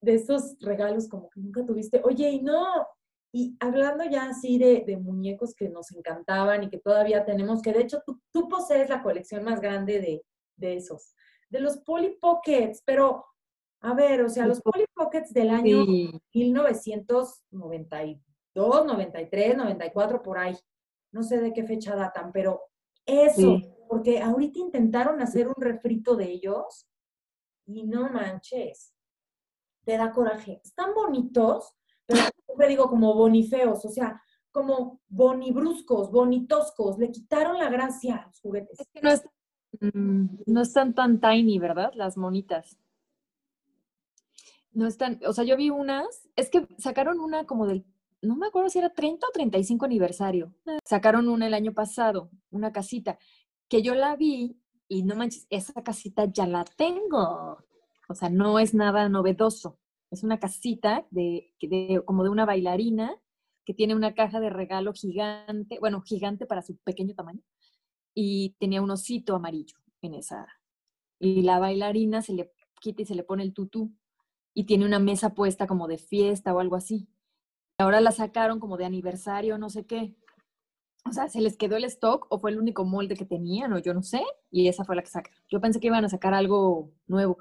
De esos regalos como que nunca tuviste. Oye, y no, y hablando ya así de, de, muñecos que nos encantaban y que todavía tenemos, que de hecho tú, tú posees la colección más grande de, de, esos, de los Polly Pockets, pero a ver, o sea, los Polly Pockets del año 1992, 93, 94, por ahí, no sé de qué fecha datan, pero eso, porque ahorita intentaron hacer un refrito de ellos y no manches, te da coraje. Están bonitos, pero siempre digo como bonifeos, o sea, como bonibruscos, bonitoscos, le quitaron la gracia a los juguetes. Es que no, mm, no están tan tiny, ¿verdad? Las monitas. No están, o sea, yo vi unas, es que sacaron una como del, no me acuerdo si era 30 o 35 aniversario. Sacaron una el año pasado, una casita, que yo la vi y no manches, esa casita ya la tengo. O sea, no es nada novedoso. Es una casita de, como de una bailarina que tiene una caja de regalo gigante, bueno, gigante para su pequeño tamaño, y tenía un osito amarillo en esa. Y la bailarina se le quita y se le pone el tutú y tiene una mesa puesta como de fiesta o algo así. Ahora la sacaron como de aniversario, no sé qué. O sea, se les quedó el stock o fue el único molde que tenían o yo no sé, y esa fue la que sacaron. Yo pensé que iban a sacar algo nuevo,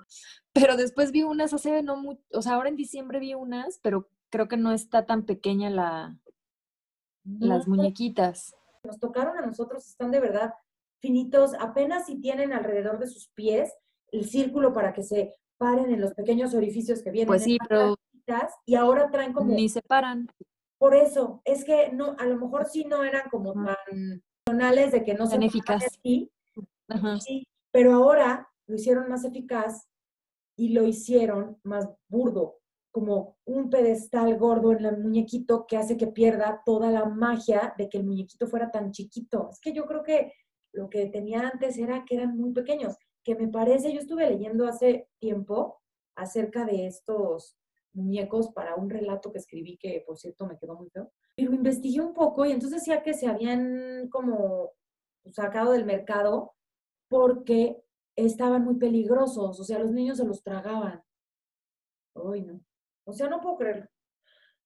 pero después vi unas hace no mucho, o sea, ahora en diciembre vi unas, pero creo que no está tan pequeña la las muñequitas. Nos tocaron a nosotros, están de verdad finitos, apenas si tienen alrededor de sus pies el círculo para que se paren en los pequeños orificios que vienen. Pues sí, pero y ahora traen como ni se paran. Por eso, es que no, a lo mejor sí no eran como tan tonales de que no se eficaz. Sí, pero ahora lo hicieron más eficaz y lo hicieron más burdo, como un pedestal gordo en el muñequito que hace que pierda toda la magia de que el muñequito fuera tan chiquito. Es que yo creo que lo que tenía antes era que eran muy pequeños, que me parece, yo estuve leyendo hace tiempo acerca de estos muñecos para un relato que escribí, que por cierto me quedó muy feo. Pero investigué un poco y entonces decía que se habían como sacado del mercado porque estaban muy peligrosos, o sea, los niños se los tragaban. Uy, no. O sea, no puedo creerlo.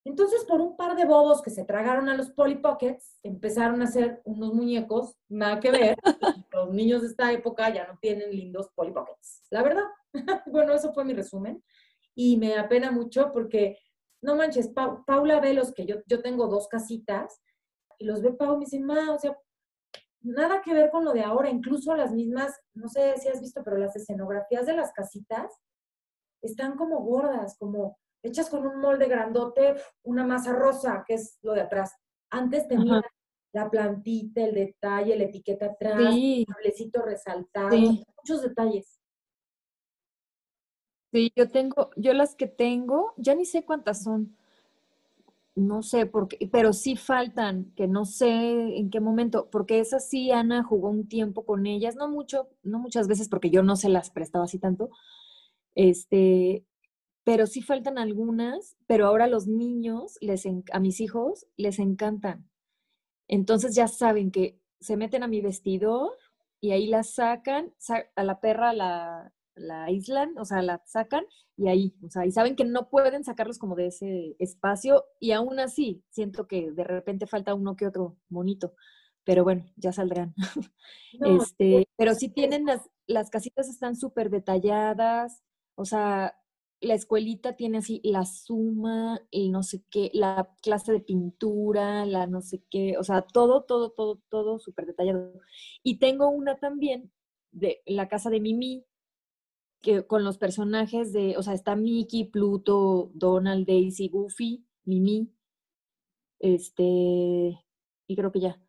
Entonces, por un par de bobos que se tragaron a los Polly Pockets, empezaron a hacer unos muñecos, nada que ver. los niños de esta época ya no tienen lindos Polly Pockets, la verdad. bueno, eso fue mi resumen y me apena mucho porque, no manches, Paula ve los que yo, yo tengo dos casitas y los ve Pau y me dice, ma, o sea, nada que ver con lo de ahora, incluso las mismas, no sé si has visto, pero las escenografías de las casitas están como gordas, como hechas con un molde grandote, una masa rosa, que es lo de atrás. Antes tenía la plantita, el detalle, la etiqueta atrás, el tablecito resaltado, muchos detalles. Sí, yo tengo, yo las que tengo, ya ni sé cuántas son. No sé, porque, pero sí faltan, que no sé en qué momento, porque esas sí, Ana jugó un tiempo con ellas, no mucho, no muchas veces, porque yo no se las prestaba así tanto, este, pero sí faltan algunas, pero ahora los niños, les a mis hijos, les encantan. Entonces ya saben que se meten a mi vestidor y ahí la sacan, a la perra la, la aíslan, o sea, la sacan y ahí, o sea, y saben que no pueden sacarlos como de ese espacio y aún así siento que de repente falta uno que otro monito, pero bueno, ya saldrán. este, pero sí tienen las, las casitas están súper detalladas, o sea, la escuelita tiene así la suma, el no sé qué, la clase de pintura, la no sé qué, o sea, todo, todo, todo, todo súper detallado. Y tengo una también de la casa de Mimi, que con los personajes de, o sea, está Mickey, Pluto, Donald, Daisy, Goofy, Mimi, este, y creo que ya.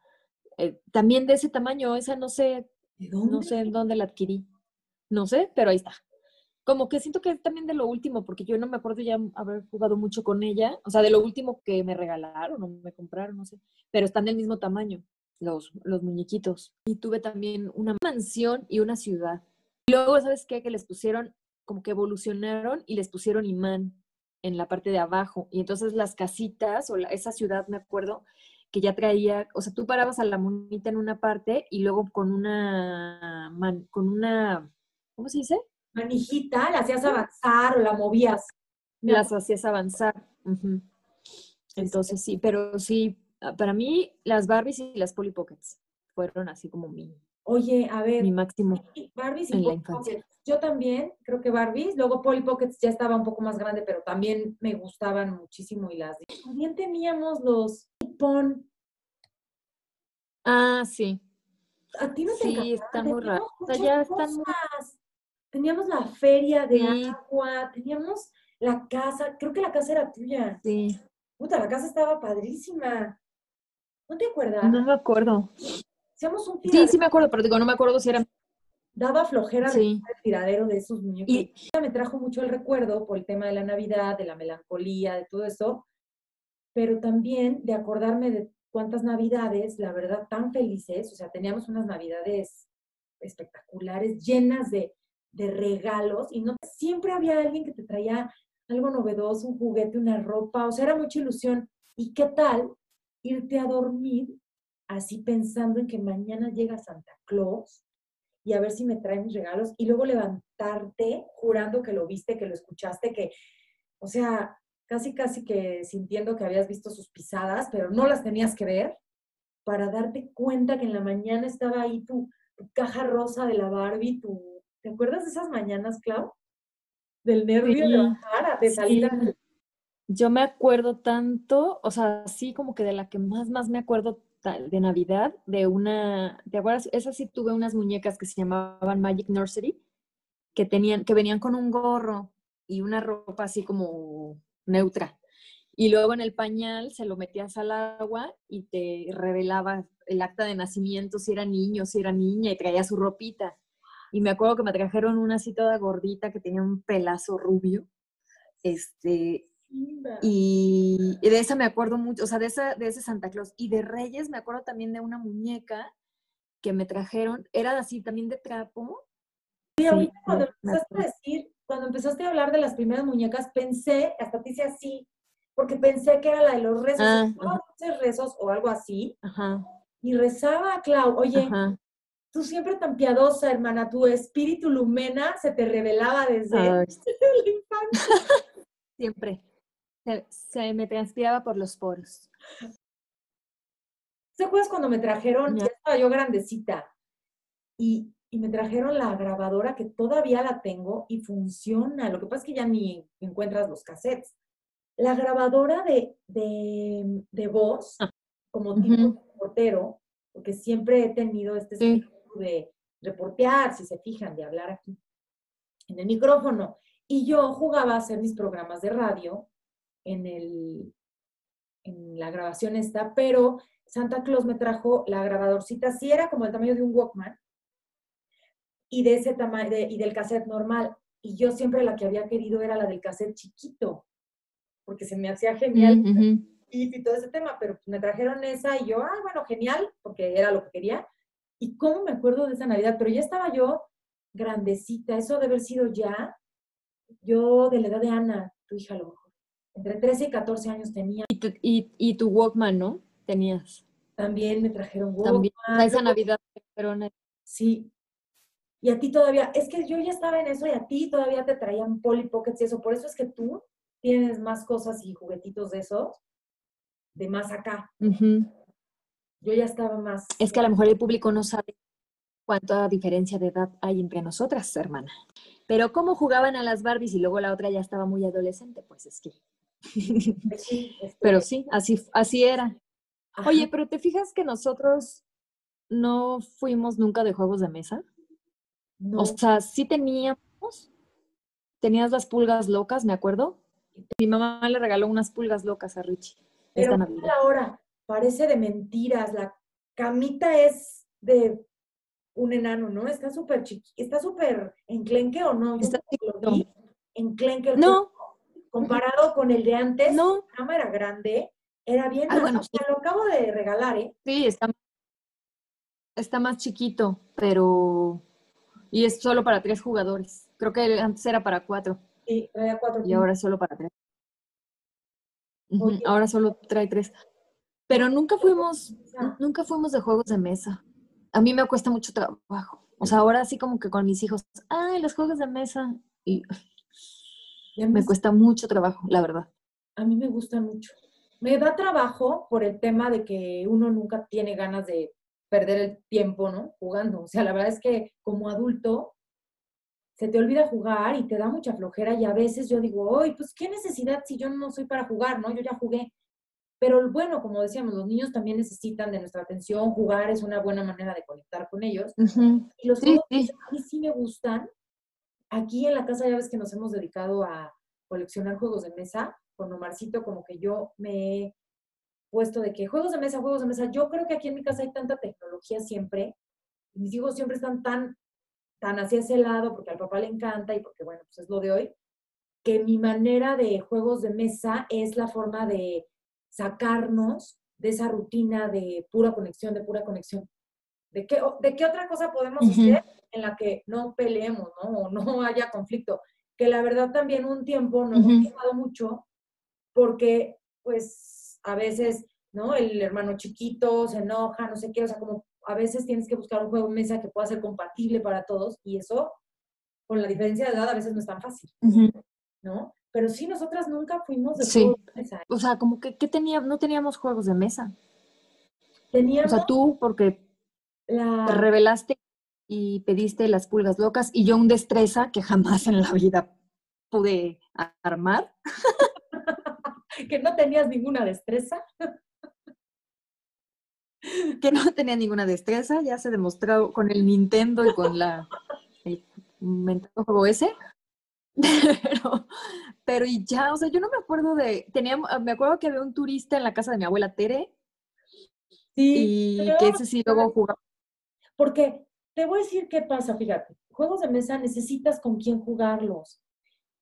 Eh, también de ese tamaño, esa no sé, no sé en dónde la adquirí. No sé, pero ahí está. Como que siento que es también de lo último, porque yo no me acuerdo ya haber jugado mucho con ella, o sea, de lo último que me regalaron o me compraron, no sé, pero están del mismo tamaño los, los muñequitos. Y tuve también una mansión y una ciudad. Luego, ¿sabes qué? Que les pusieron, como que evolucionaron y les pusieron imán en la parte de abajo. Y entonces las casitas o esa ciudad, me acuerdo, que ya traía, o sea, tú parabas a la monita en una parte y luego con una, con una, ¿cómo se dice? Manijita, la hacías avanzar o la movías. Las hacías avanzar. Entonces sí, pero sí, Ah, para mí las Barbies y las Polly Pockets fueron así como mi, Oye, a ver, mi máximo Barbies y en la infancia. Yo también creo que Barbies, luego Polly Pockets ya estaba un poco más grande, pero también me gustaban muchísimo y las también teníamos los Pon. Ah, sí. A ti no te Sí, están muy raros. ya están Teníamos la feria de agua, teníamos la casa, creo que la casa era tuya. Sí. Puta, la casa estaba padrísima. ¿No te acuerdas? No me acuerdo. Hacíamos un tiradero. Sí, sí me acuerdo, pero digo, no me acuerdo si era... Daba flojera el tiradero de esos muñecos. Y me trajo mucho el recuerdo por el tema de la Navidad, de la melancolía, de todo eso, pero también de acordarme de cuántas Navidades, la verdad, tan felices, o sea, teníamos unas Navidades espectaculares, llenas de, de regalos, y no siempre había alguien que te traía algo novedoso, un juguete, una ropa, o sea, era mucha ilusión. ¿Y qué tal irte a dormir así pensando en que mañana llega Santa Claus y a ver si me trae mis regalos y luego levantarte jurando que lo viste, que lo escuchaste, que, o sea, casi casi que sintiendo que habías visto sus pisadas, pero no las tenías que ver, para darte cuenta que en la mañana estaba ahí tu, caja rosa de la Barbie, tu... ¿Te acuerdas de esas mañanas, Clau? Del nervio de bajar, de salir yo me acuerdo tanto, o sea, sí como que de la que más, más me acuerdo de Navidad, de una, ¿te acuerdas? Esa sí tuve unas muñecas que se llamaban Magic Nursery, que tenían, que venían con un gorro y una ropa así como neutra. Y luego en el pañal se lo metías al agua y te revelaba el acta de nacimiento, si era niño, si era niña, y traía su ropita. Y me acuerdo que me trajeron una así toda gordita que tenía un pelazo rubio. Este, y, de esa me acuerdo mucho, o sea, de, esa, de ese Santa Claus. Y de Reyes me acuerdo también de una muñeca que me trajeron, era así también de trapo. Sí, ahorita cuando empezaste a decir, cuando empezaste a hablar de las primeras muñecas, pensé, hasta te hice así, porque pensé que era la de los rezos, ah, rezos o algo así. Ajá. Y rezaba, Clau, oye, tú siempre tan piadosa, hermana, tu espíritu lumena se te revelaba desde la infancia. siempre. Se, me transpiraba por los poros. ¿Te acuerdas cuando me trajeron? Ya estaba yo grandecita. Y, me trajeron la grabadora que todavía la tengo y funciona. Lo que pasa es que ya ni encuentras los cassettes. La grabadora de, de, voz, ah. como tipo reportero, porque siempre he tenido este espíritu de reportear, si se fijan, de hablar aquí en el micrófono. Y yo jugaba a hacer mis programas de radio en, el, en la grabación esta, pero Santa Claus me trajo la grabadorcita, sí era como el tamaño de un Walkman, y de ese tamaño, y del cassette normal. Y yo siempre la que había querido era la del cassette chiquito, porque se me hacía genial y, todo ese tema, pero me trajeron esa y yo, ah, bueno, genial, porque era lo que quería. Y cómo me acuerdo de esa Navidad, pero ya estaba yo grandecita, eso de haber sido ya, yo de la edad de Ana, tu hija a lo mejor entre 13 y 14 años tenía. Y tu, y, tu Walkman, ¿no? Tenías. También me trajeron Walkman. También, esa Navidad. Pero Sí. Y a ti todavía, es que yo ya estaba en eso y a ti todavía te traían Polly Pockets y eso. Por eso es que tú tienes más cosas y juguetitos de esos, de más acá. Yo ya estaba más. Es que a lo mejor el público no sabe cuánta diferencia de edad hay entre nosotras, hermana. Pero cómo jugaban a las Barbies y luego la otra ya estaba muy adolescente, pues es que pero sí, así, así era. Oye, pero ¿te fijas que nosotros no fuimos nunca de juegos de mesa? O sea, sí teníamos, tenías las pulgas locas, me acuerdo. Mi mamá le regaló unas pulgas locas a Richie. Pero ahora, parece de mentiras. La camita es de un enano, ¿no? Está súper chiqui, está súper enclenque o no. Está vi enclenque. el No, Comparado con el de antes, no. la cámara grande, era bien. Ah, bueno, sea, lo acabo de regalar, ¿eh? Sí, está, está más chiquito, pero... Y es solo para tres jugadores. Creo que antes era para cuatro Sí, traía cuatro. y ahora es solo para tres. Oye. Ahora solo trae tres. Pero nunca fuimos, nunca fuimos de juegos de mesa. A mí me cuesta mucho trabajo. O sea, ahora así como que con mis hijos, ay, los juegos de mesa. Y me- cuesta mucho trabajo, la verdad. A mí me gusta mucho. Me da trabajo por el tema de que uno nunca tiene ganas de perder el tiempo, ¿no? Jugando. O sea, la verdad es que como adulto se te olvida jugar y te da mucha flojera y a veces yo digo, ay, pues qué necesidad si yo no soy para jugar, ¿no? Yo ya jugué. Pero bueno, como decíamos, los niños también necesitan de nuestra atención, jugar es una buena manera de conectar con ellos. Ujú. Y los Sí, juegos sí. a mí sí me gustan. Aquí en la casa ya ves que nos hemos dedicado a coleccionar juegos de mesa. Con Omarcito como que yo me he puesto de que juegos de mesa, juegos de mesa. Yo creo que aquí en mi casa hay tanta tecnología siempre. Mis hijos siempre están tan, tan hacia ese lado porque al papá le encanta y porque, bueno, pues es lo de hoy, que mi manera de juegos de mesa es la forma de sacarnos de esa rutina de pura conexión, de pura conexión. ¿De qué, de qué otra cosa podemos hacer en la que no peleemos, ¿no? O no haya conflicto? Que la verdad también un tiempo nos Ujú. hemos quejado mucho porque, pues, a veces, ¿no? El hermano chiquito se enoja, no sé qué, o sea, como a veces tienes que buscar un juego de mesa que pueda ser compatible para todos y eso, con la diferencia de edad, a veces no es tan fácil. ¿no? Pero sí, nosotras nunca fuimos de Sí. juegos de mesa. O sea, como que ¿qué tenía, no teníamos juegos de mesa. O Teníamos sea, tú porque te la... revelaste y pediste las pulgas locas y yo un destreza que jamás en la vida pude armar. que no tenías ninguna destreza. que no tenía ninguna destreza, ya se demostró con el Nintendo y con la el juego ese. Pero, pero y ya, o sea, yo no me acuerdo de, teníamos, me acuerdo que había un turista en la casa de mi abuela Tere y pero- que ese sí luego jugaba. Porque te voy a decir qué pasa, fíjate, juegos de mesa necesitas con quién jugarlos.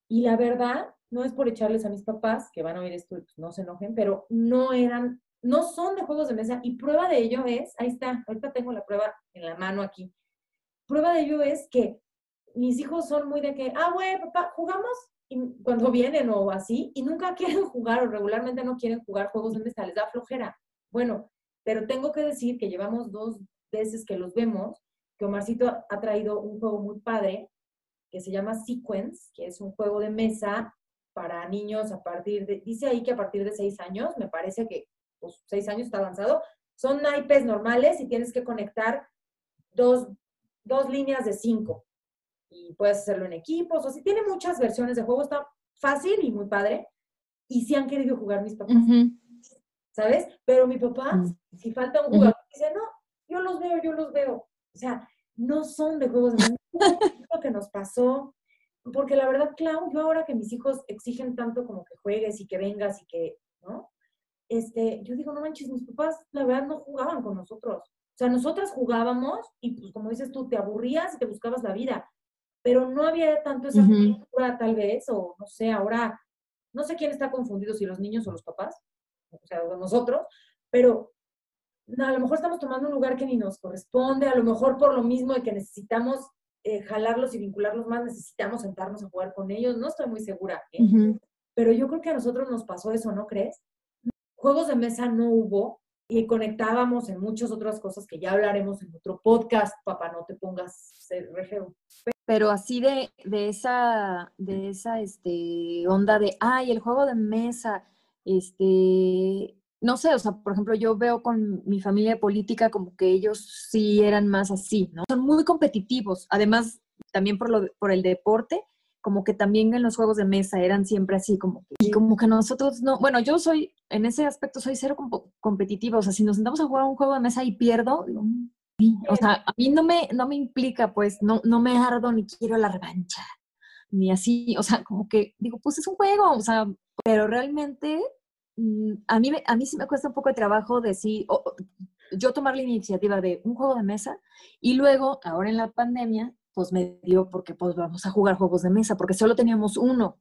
Y la verdad, no es por echarles a mis papás, que van a oír esto pues no se enojen, pero no eran, no son de juegos de mesa. Y prueba de ello es, ahí está, ahorita tengo la prueba en la mano aquí. Prueba de ello es que mis hijos son muy de que, ah, güey, papá, jugamos y cuando vienen o así, y nunca quieren jugar o regularmente no quieren jugar juegos de mesa, les da flojera. Bueno, pero tengo que decir que llevamos dos veces que los vemos, que Omarcito ha- traído un juego muy padre que se llama Sequence, que es un juego de mesa para niños a partir de, dice ahí que a partir de seis años, me parece que pues seis años está avanzado, son naipes normales y tienes que conectar dos, dos líneas de cinco y puedes hacerlo en equipos, o si tiene muchas versiones de juego, está fácil y muy padre, y si han querido jugar mis papás. Ujú. ¿sabes? Pero mi papá, Mm. si falta un jugador, dice, no, yo los veo, yo los veo. O sea, no son de juegos de lo que nos pasó. Porque la verdad, Clau, yo ahora que mis hijos exigen tanto como que juegues y que vengas y que, ¿no? Este, yo digo, no manches, mis papás, la verdad, no jugaban con nosotros. O sea, nosotras jugábamos y, pues, como dices tú, te aburrías y te buscabas la vida. Pero no había tanto esa cultura, tal vez, o no sé, ahora, no sé quién está confundido, si los niños o los papás, o sea, nosotros, pero no, a lo mejor estamos tomando un lugar que ni nos corresponde, a lo mejor por lo mismo de que necesitamos eh, jalarlos y vincularlos más, necesitamos sentarnos a jugar con ellos, no estoy muy segura, ¿eh? Pero yo creo que a nosotros nos pasó eso, ¿no crees? Juegos de mesa no hubo y conectábamos en muchas otras cosas que ya hablaremos en otro podcast, papá, no te pongas re feo. Pero así de, de esa, de esa este, onda de, ay, el juego de mesa, este, no sé, o sea, por ejemplo, yo veo con mi familia política como que ellos sí eran más así, ¿no? Son muy competitivos, además también por, lo, por el deporte, como que también en los juegos de mesa eran siempre así, como que, y como que nosotros no, bueno, yo soy, en ese aspecto soy cero compo- competitiva, o sea, si nos sentamos a jugar un juego de mesa y pierdo, digo, "Mm, sí". O sea, a mí no me, no me implica, pues, no, no me ardo ni quiero la revancha, ni así, o sea, como que digo, pues es un juego, o sea, pero realmente mm, a mí, a mí sí me cuesta un poco de trabajo decir, o- yo tomar la iniciativa de un juego de mesa y luego, ahora en la pandemia, pues me dio porque pues vamos a jugar juegos de mesa, porque solo teníamos uno,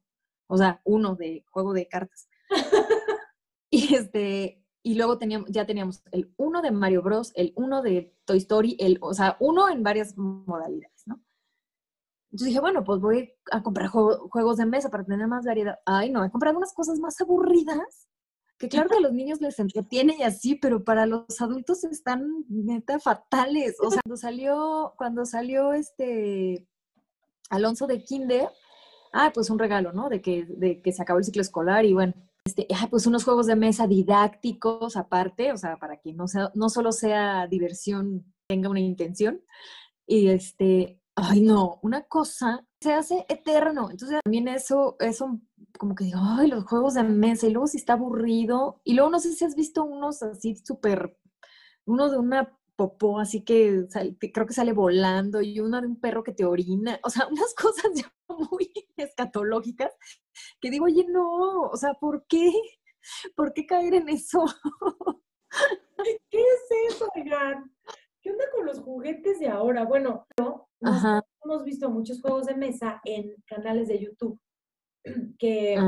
o sea, uno de juego de cartas. y este, y luego teníamos, ya teníamos el uno de Mario Bros, el uno de Toy Story, el, o sea, uno en varias modalidades, ¿no? Entonces dije, bueno, pues voy a comprar juegos de mesa para tener más variedad. Ay, no, he comprado unas cosas más aburridas que claro que a los niños les entretiene y así, pero para los adultos están neta fatales. O sea, cuando salió, cuando salió este Alonso de Kinder, ah, pues un regalo, ¿no? De que, de que se acabó el ciclo escolar y bueno, este, pues unos juegos de mesa didácticos aparte, o sea, para que no, sea, no solo sea diversión, tenga una intención. Y este, ay no, una cosa se hace eterno. Entonces también eso, eso como que digo, ay, los juegos de mesa, y luego si está aburrido, y luego no sé si has visto unos así súper, uno de una popó así que, creo que sale volando, y uno de un perro que te orina, o sea, unas cosas ya muy escatológicas, que digo, oye, no, o sea, ¿por qué? ¿Por qué caer en eso? ¿Qué es eso, oigan? ¿Qué onda con los juguetes de ahora? Bueno, hemos visto muchos juegos de mesa en canales de YouTube que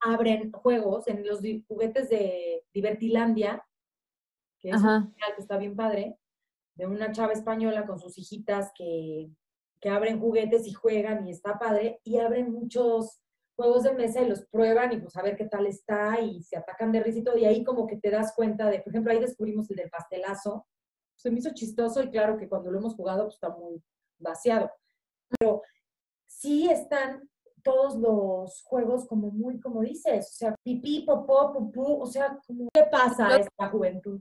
abren juegos en los juguetes de Divertilandia, que es un que está bien padre, de una chava española con sus hijitas que, que abren juguetes y juegan y está padre, y abren muchos juegos de mesa y los prueban y pues a ver qué tal está y se atacan de y todo, y ahí como que te das cuenta de, por ejemplo, ahí descubrimos el del pastelazo, se me hizo chistoso y claro que cuando lo hemos jugado pues está muy vaciado, pero sí están todos los juegos como muy, como dices, o sea, pipí, popó, pupú, o sea, ¿qué pasa a esta juventud?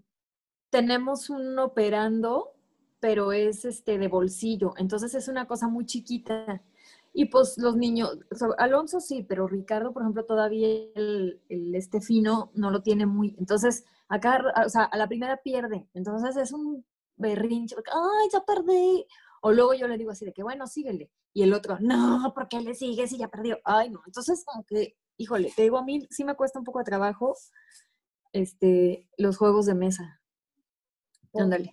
Tenemos un operando, pero es este de bolsillo, entonces es una cosa muy chiquita. Y pues los niños, Alonso sí, pero Ricardo, por ejemplo, todavía el, el, este fino no lo tiene muy. Entonces, acá, o sea, a la primera pierde. Entonces es un berrinche, ay, ya perdí. O luego yo le digo así de que, bueno, síguele. Y el otro, no, ¿por qué le sigues si ya perdió? Ay, no. Entonces, como que, híjole, te digo, a mí sí me cuesta un poco de trabajo este, los juegos de mesa. Ándale.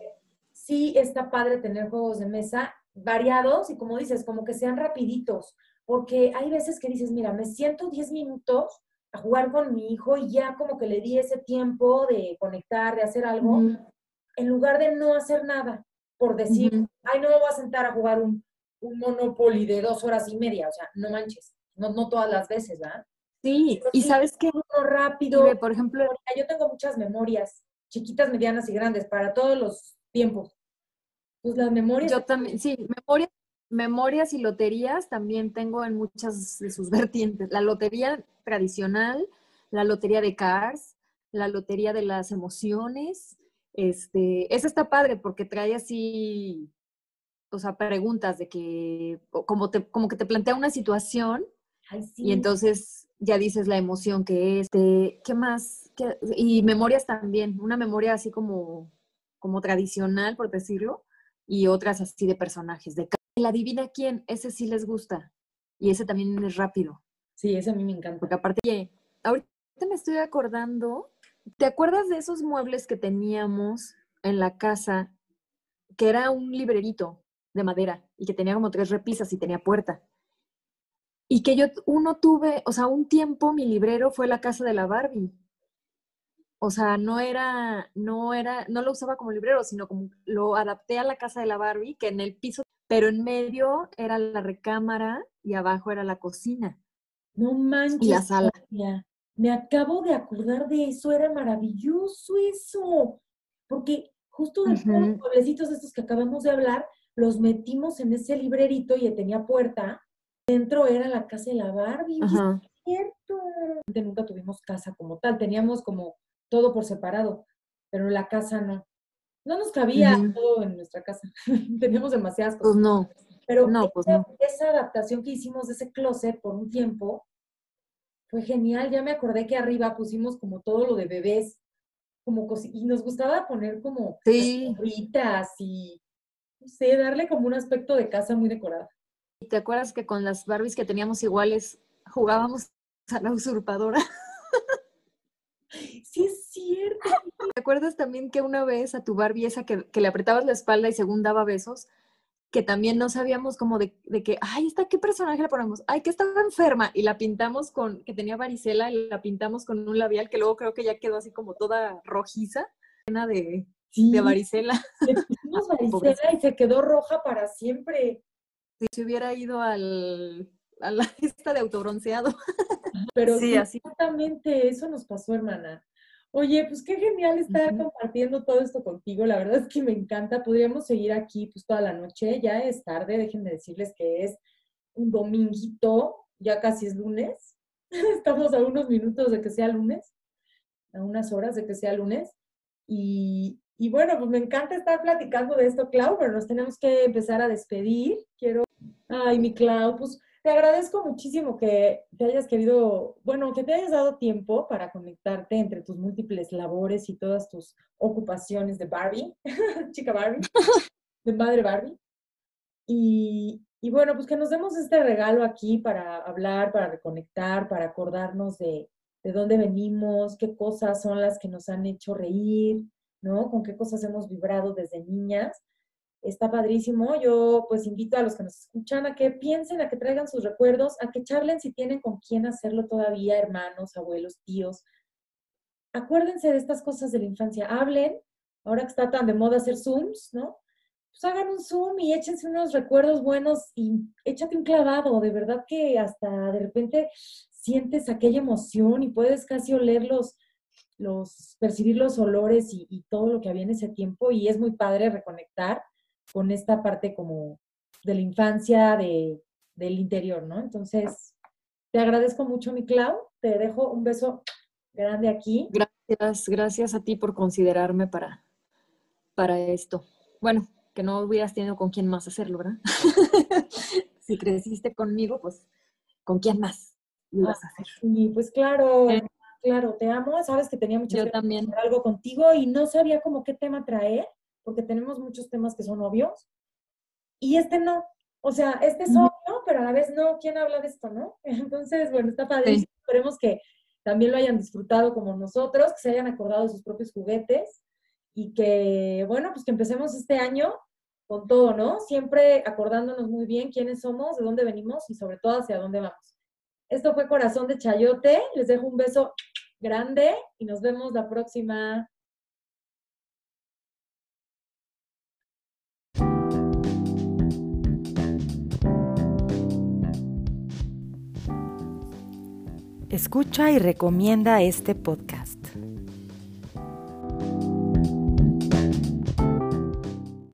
Sí, está padre tener juegos de mesa variados y como dices, como que sean rapiditos, porque hay veces que dices, mira, me siento 10 minutos a jugar con mi hijo y ya como que le di ese tiempo de conectar, de hacer algo, en lugar de no hacer nada, por decir, ay, no me voy a sentar a jugar un, un Monopoly de dos horas y media, o sea, no manches, no, no todas las veces, ¿verdad? Sí, y sabes que rápido, por ejemplo, yo tengo muchas memorias, chiquitas, medianas y grandes, para todos los tiempos. Pues las memorias. Yo también, sí, memorias, memorias y loterías también tengo en muchas de sus vertientes. La lotería tradicional, la lotería de Cars, la lotería de las emociones. Este, esa está padre porque trae así o sea, preguntas de que, como, te, como que te plantea una situación y entonces ya dices la emoción que es, ¿qué más? Y memorias también, una memoria así como, como tradicional, por decirlo, y otras así de personajes. De la adivina quién, ese sí les gusta y ese también es rápido. Sí, ese a mí me encanta. Porque aparte, ahorita me estoy acordando, ¿te acuerdas de esos muebles que teníamos en la casa que era un librerito de madera y que tenía como tres repisas y tenía puerta. Y que yo, uno tuve, o sea, un tiempo mi librero fue la casa de la Barbie. O sea, no era, no era, no lo usaba como librero, sino como lo adapté a la casa de la Barbie, que en el piso, pero en medio era la recámara y abajo era la cocina. No manches. Y la sala. Me acabo de acordar de eso, era maravilloso eso. Porque justo de los pueblecitos estos que acabamos de hablar, los metimos en ese librerito y tenía puerta. Dentro era la casa de la Barbie. Cierto. Nunca tuvimos casa como tal, teníamos como todo por separado, pero la casa no. No nos cabía todo en nuestra casa. teníamos demasiadas cosas. Pues no. Pero no, pues esa, no. esa adaptación que hicimos de ese closet por un tiempo fue genial. Ya me acordé que arriba pusimos como todo lo de bebés, como y nos gustaba poner como sí. y Sí, darle como un aspecto de casa muy decorada. ¿Te acuerdas que con las Barbies que teníamos iguales jugábamos a la usurpadora? Sí, es cierto. Acuerdas también que una vez a tu Barbie esa que, que le apretabas la espalda y según daba besos, que también no sabíamos como de, de, que, ay, ¿esta qué personaje le ponemos? Ay, que estaba enferma y la pintamos con, que tenía varicela y la pintamos con un labial que luego creo que ya quedó así como toda rojiza, llena de, de varicela. Le pusimos varicela y se quedó roja para siempre. Si se hubiera ido al, a la lista de autobronceado. Pero sí, así. exactamente eso nos pasó, hermana. Oye, pues qué genial estar compartiendo todo esto contigo. La verdad es que me encanta. Podríamos seguir aquí pues toda la noche. Ya es tarde, déjenme decirles que es un dominguito, ya casi es lunes. Estamos a unos minutos de que sea lunes, a unas horas de que sea lunes. Y, y bueno, pues me encanta estar platicando de esto, Clau, pero nos tenemos que empezar a despedir. Quiero, ay, mi Clau, pues te agradezco muchísimo que te hayas querido, bueno, que te hayas dado tiempo para conectarte entre tus múltiples labores y todas tus ocupaciones de Barbie, chica Barbie, de madre Barbie. Y, y, bueno, pues que nos demos este regalo aquí para hablar, para reconectar, para acordarnos de, de dónde venimos, qué cosas son las que nos han hecho reír, ¿no? Con qué cosas hemos vibrado desde niñas está padrísimo. Yo pues invito a los que nos escuchan a que piensen, a que traigan sus recuerdos, a que charlen si tienen con quién hacerlo todavía, hermanos, abuelos, tíos. Acuérdense de estas cosas de la infancia, hablen, ahora que está tan de moda hacer Zooms, ¿no? Pues hagan un Zoom y échense unos recuerdos buenos y échate un clavado, de verdad que hasta de repente sientes aquella emoción y puedes casi oler los, los percibir los olores y, y todo lo que había en ese tiempo y es muy padre reconectar con esta parte como de la infancia, de, del interior, ¿no? Entonces, te agradezco mucho, mi Clau. Te dejo un beso grande aquí. Gracias, gracias a ti por considerarme para, para esto. Bueno, que no hubieras tenido con quién más hacerlo, ¿verdad? si creciste conmigo, pues, ¿con quién más ibas a hacer? Y pues claro, eh. claro, te amo. Sabes que tenía mucho Yo también. algo contigo y no sabía como qué tema traer porque tenemos muchos temas que son obvios y este no. O sea, este es obvio, pero a la vez no. ¿Quién habla de esto, no? Entonces, bueno, está padre. Esperemos que también lo hayan disfrutado como nosotros, que se hayan acordado de sus propios juguetes y que, bueno, pues que empecemos este año con todo, ¿no? Siempre acordándonos muy bien quiénes somos, de dónde venimos y sobre todo hacia dónde vamos. Esto fue Corazón de Chayote. Les dejo un beso grande y nos vemos la próxima. Escucha y recomienda este podcast.